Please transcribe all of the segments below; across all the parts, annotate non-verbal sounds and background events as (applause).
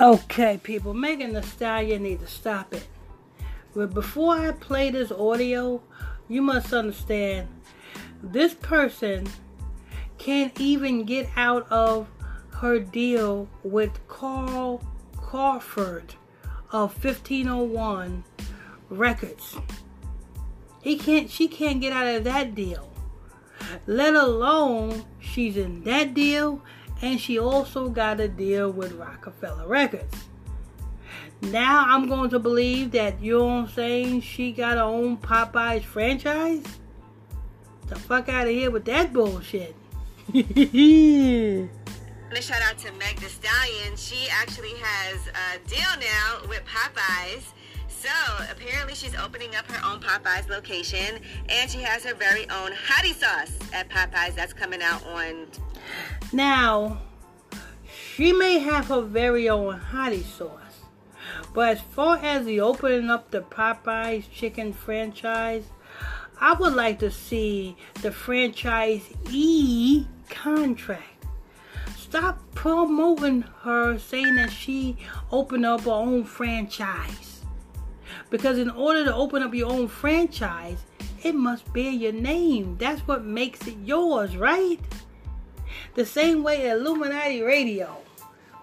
Okay, people, Megan Thee Stallion need to stop it. But before I play this audio, you must understand this person can't even get out of her deal with Carl Crawford of 1501 Records. He can't she can't get out of that deal. Let alone she's in that deal and she also got a deal with Roc-A-Fella Records. Now I'm going to believe that you know saying she got her own Popeyes franchise. The fuck out of here with that bullshit. (laughs) A shout out to Meg The Stallion. She actually has a deal now with Popeyes. So apparently she's opening up her own Popeyes location, and she has her very own hottie sauce at Popeyes that's coming out on Now, she may have her very own hottie sauce, but as far as the opening up the Popeyes chicken franchise, I would like to see the franchisee contract. Stop promoting her saying that she opened up her own franchise. Because in order to open up your own franchise, it must bear your name. That's what makes it yours, right? The same way Illuminati Radio.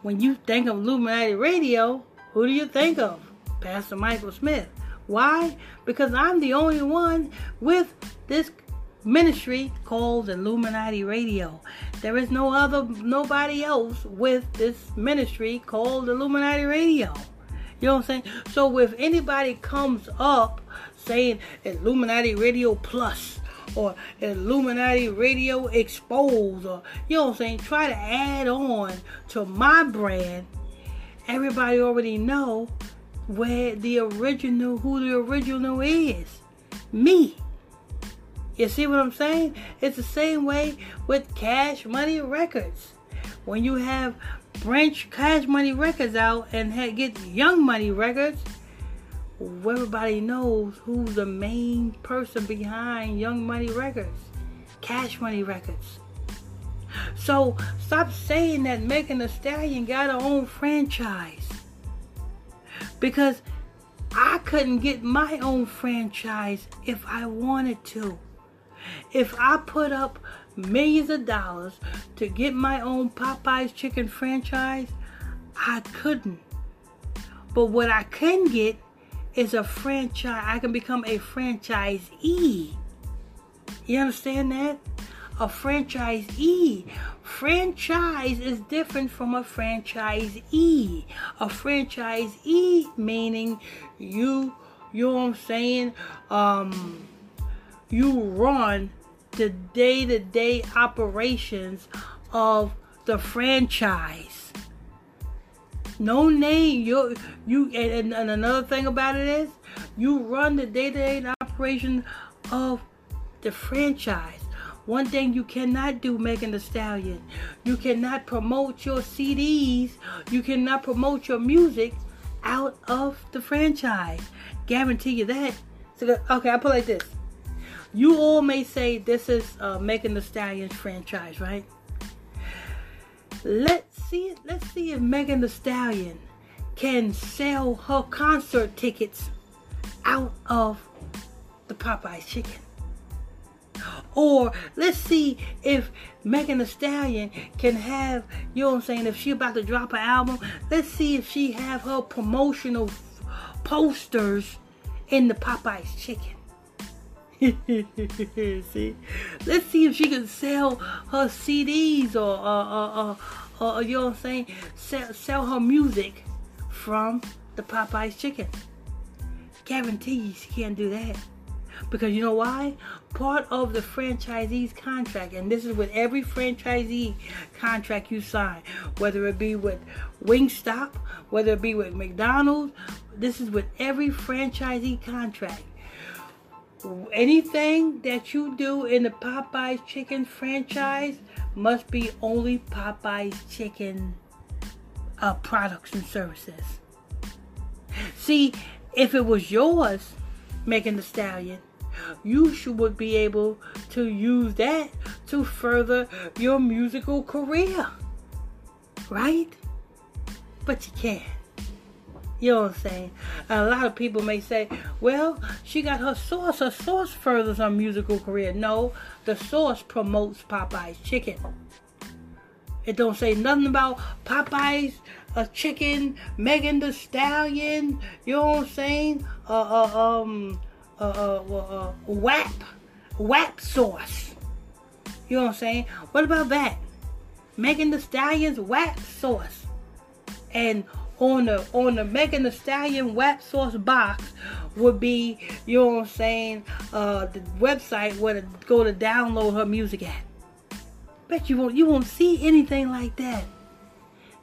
When you think of Illuminati Radio, who do you think of? Pastor Michael Smith. Why? Because I'm the only one with this ministry called Illuminati Radio. There is no other nobody else with this ministry called Illuminati Radio. You know what I'm saying? So if anybody comes up saying Illuminati Radio Plus or Illuminati Radio Exposed or you know what I'm saying, try to add on to my brand, everybody already know where the original who the original is. Me. You see what I'm saying? It's the same way with Cash Money Records. When you have branch Cash Money Records out and get Young Money Records, everybody knows who's the main person behind Young Money Records. Cash Money Records. So stop saying that Megan Thee Stallion got her own franchise. Because I couldn't get my own franchise if I wanted to. If I put up millions of dollars to get my own Popeyes chicken franchise, I couldn't. But what I can get is a franchise. I can become a franchisee. You understand that? A franchisee. Franchise is different from a franchisee. A franchisee meaning you, you know what I'm saying? Um, you run the day-to-day operations of the franchise. No name. You you and, and another thing about it is you run the day-to-day operation of the franchise. One thing you cannot do, Megan the Stallion, you cannot promote your CDs, you cannot promote your music out of the franchise. Guarantee you that. So, okay, I put like this. You all may say this is uh, Megan Thee Stallion's franchise, right? Let's see. Let's see if Megan The Stallion can sell her concert tickets out of the Popeyes chicken. Or let's see if Megan Thee Stallion can have, you know what I'm saying, if she about to drop an album, let's see if she have her promotional posters in the Popeyes chicken. (laughs) see, let's see if she can sell her CDs or, or, or, or, you know what I'm saying, sell, sell her music from the Popeyes chicken. Guarantees she can't do that. Because you know why? Part of the franchisee's contract, and this is with every franchisee contract you sign, whether it be with Wingstop, whether it be with McDonald's, this is with every franchisee contract. Anything that you do in the Popeyes chicken franchise must be only Popeyes chicken uh, products and services. See, if it was yours, Megan the Stallion, you should would be able to use that to further your musical career. Right? but you can't. You know what I'm saying? A lot of people may say, well, she got her sauce. Her sauce furthers her musical career. No, the sauce promotes Popeye's chicken. It don't say nothing about Popeye's a chicken, Megan the Stallion, you know what I'm saying? Uh, uh, um, uh, uh, uh, uh, WAP, WAP sauce. You know what I'm saying? What about that? Megan the Stallion's WAP sauce. And on the on the Megan Thee Stallion WAP sauce box would be, you know what I'm saying, uh, the website where to go to download her music at. Bet you won't you won't see anything like that.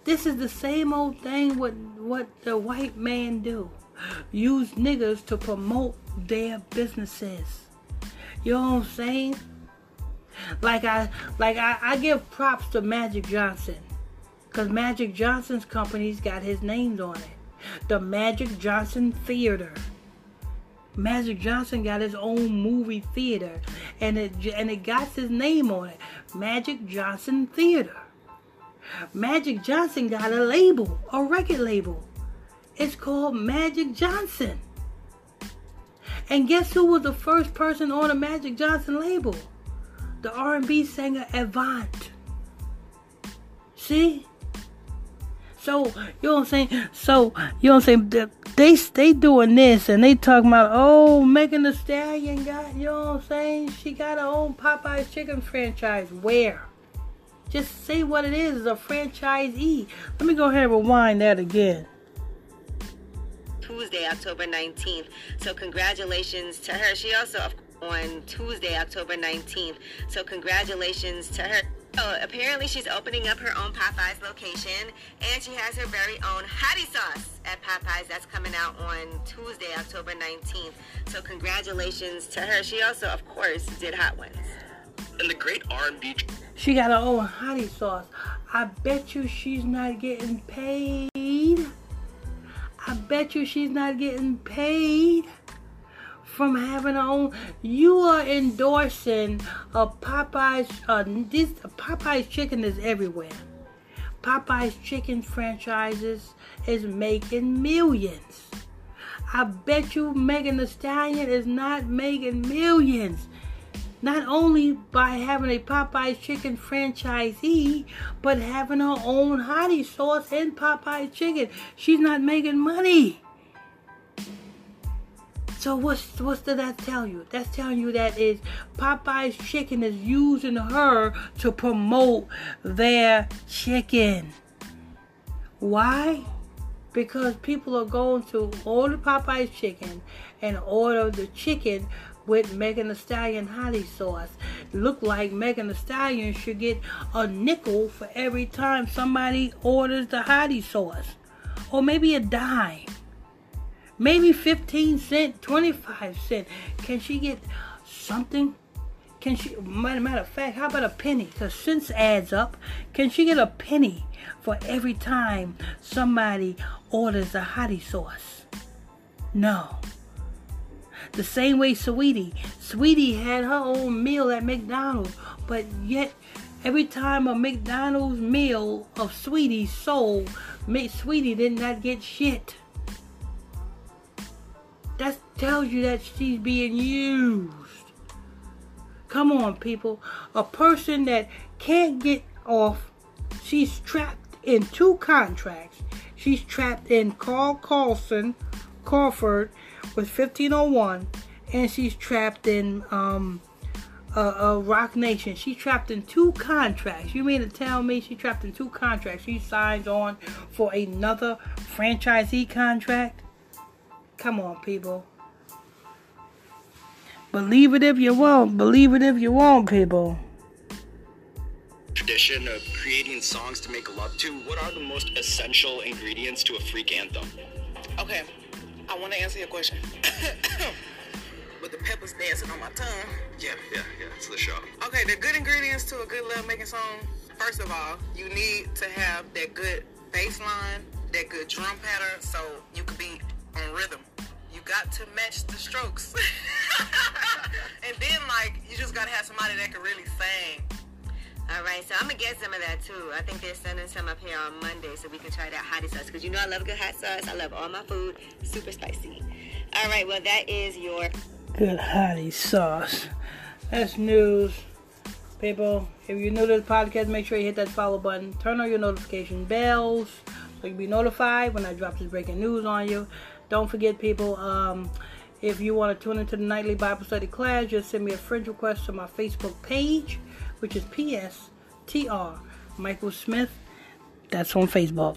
This is the same old thing what what the white man do. Use niggers to promote their businesses. You know what I'm saying? Like I like I, I give props to Magic Johnson. Cause Magic Johnson's company's got his names on it. The Magic Johnson Theater. Magic Johnson got his own movie theater and it and it got his name on it. Magic Johnson Theater. Magic Johnson got a label, a record label. It's called Magic Johnson. And guess who was the first person on a Magic Johnson label? The R&B singer Avant. See? So, you know what I'm saying? So, you know what I'm saying? They they doing this and they talking about, oh, Megan the Stallion got, you know what I'm saying? She got her own Popeye's chicken franchise. Where? Just say what it is. it is, a franchisee. Let me go ahead and rewind that again. Tuesday, October 19th. So congratulations to her. She also on Tuesday, October 19th. So congratulations to her. So apparently she's opening up her own Popeyes location and she has her very own hottie sauce at Popeyes that's coming out on Tuesday, October 19th. So congratulations to her. She also, of course, did Hot Ones. And the great R&B she got her own hottie sauce. I bet you she's not getting paid. I bet you she's not getting paid from having her own. You are endorsing a Popeyes. Uh, this Popeyes chicken is everywhere. Popeyes chicken franchises is making millions. I bet you Megan Thee Stallion is not making millions not only by having a Popeyes chicken franchisee, but having her own hottie sauce in Popeyes chicken. She's not making money. So what's what's did that tell you? That's telling you that is Popeye's chicken is using her to promote their chicken. Why? Because people are going to order Popeye's chicken and order the chicken with Megan Thee Stallion hottie sauce. Look like Megan Thee Stallion should get a nickel for every time somebody orders the hottie sauce. Or maybe a dime. Maybe 15 cent, 25 cent. Can she get something? Can she, matter of fact, how about a penny? Because cents adds up. Can she get a penny for every time somebody orders a hottie sauce? No. The same way Saweetie. Saweetie had her own meal at McDonald's, but yet every time a McDonald's meal of Saweetie sold, Saweetie did not get shit. Tells you that she's being used. Come on, people. A person that can't get off, she's trapped in two contracts. She's trapped in Carl Carlson, Crawford, with 1501 and she's trapped in um, uh, Roc Nation. She's trapped in two contracts. You mean to tell me she's trapped in two contracts? She signs on for another franchisee contract? Come on, people. Believe it if you want. Believe it if you want, people. Tradition of creating songs to make love to. What are the most essential ingredients to a freak anthem? Okay, I want to answer your question. (coughs) With the peppers dancing on my tongue. Yeah, yeah, yeah. It's the show. Okay, the good ingredients to a good love making song. First of all, you need to have that good bass line, that good drum pattern, so you can be on rhythm. You got to match the strokes. (laughs) and then, like, you just gotta have somebody that can really sing. All right, so I'm gonna get some of that too. I think they're sending some up here on Monday, so we can try that hot sauce. Cause you know I love good hot sauce. I love all my food super spicy. All right, well that is your good hottie sauce. That's news, people. If you're new to the podcast, make sure you hit that follow button. Turn on your notification bells so you'll be notified when I drop this breaking news on you. Don't forget, people. Um, if you want to tune into the nightly Bible study class, just send me a friend request to my Facebook page, which is PSTR Michael Smith. That's on Facebook.